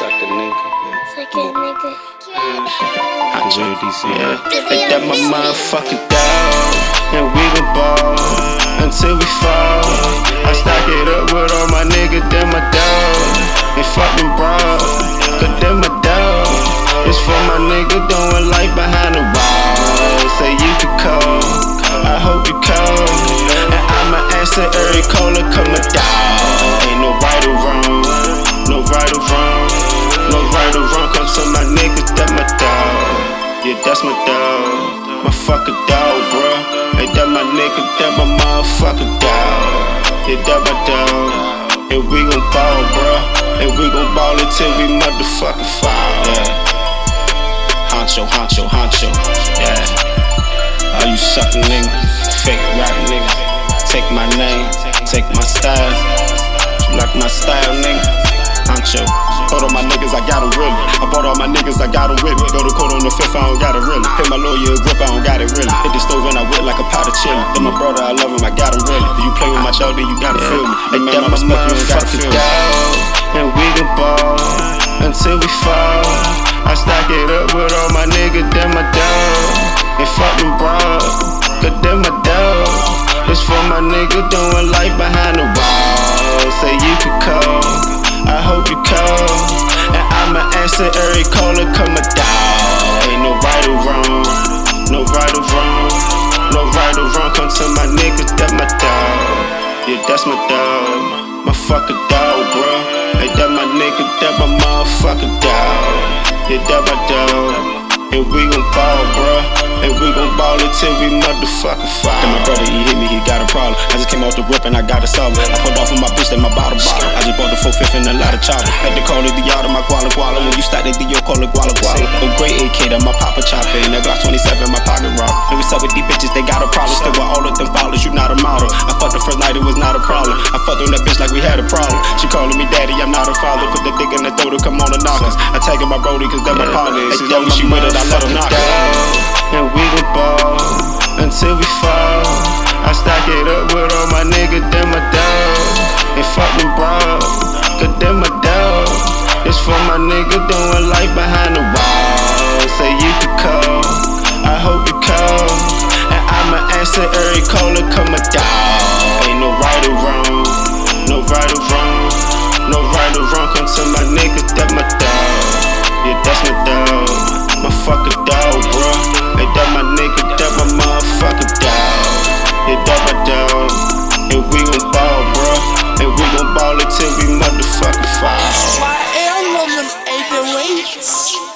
suck the nigga. Suck it, nigga. I JDC. Yeah, ain't that my motherfucking dog? And we gon' ball until we fall. I stack it up with all my niggas, then my dog. And fuck them bros, cause them my dog. It's for my nigga doing life behind the wall. Say you could call, I hope you call. And I'ma answer every caller, come Or wrong, come to my niggas, that my dog. Yeah, that's my dog. My fucking dog, bro. Hey, that my nigga, that my motherfucking dog. Yeah, that my dog. And we gon' ball, bro. And we gon' ball until we motherfucking fall. Yeah. Honcho, honcho, honcho. Yeah. All you suckin' niggas, fake rap niggas. Take my name, take my style. You like my style, nigga? Hold on my niggas, I got 'em really. I bought all my niggas, I got 'em with me. Go to court on the fifth, I don't got it really. Pay my lawyer grip, I don't got it really. Hit the stove and I whip like a pot of chili. Then my brother, I love him, I got him really. If you play with my dog, then you gotta feel me. Hey, man, respect, you gotta feel me. And we gon' ball until we fall. I stack it up with all my niggas, then my dog. And fuck them bros, cause them my dog. It's for my nigga doing life behind the wall. I'ma every caller, come a dog. Ain't no right or wrong, no right or wrong, no right or wrong. Come to my niggas, that my dog. Yeah, that's my dog, my fucking dog, bro. Hey, that my nigga, that my motherfucking dog. Yeah, that my dog. And we gon' ball, bro. And we gon' ball until we motherfucking fall. Then my brother, he problem. I just came off the whip and I got a solid. I pulled off with my bitch, then my bottle bottle. I just bought the 4 5 and a lot of chopper. Had to call it the yard of my guala guala. When you start it, yo, call it guala guala. Oh, great AK, that my papa chopper. And that Glock 27, my pocket rock. And we suck with these bitches, they got a problem. Still with all of them followers, you not a model. I fucked the first night, it was not a problem. I fucked on that bitch like we had a problem. She calling me daddy, I'm not a father. Put the dick in the throat to come on the knockers. I tag my brody, cause that my partner. As long as she with it, I let her knock it. And we gon' ball until we fall. Doing life behind the wall. Say you could call, I hope you call. And I'ma answer every caller, come a dog. Ain't no right or wrong, no right or wrong, no right or wrong. Come to my nigga, that my the weights.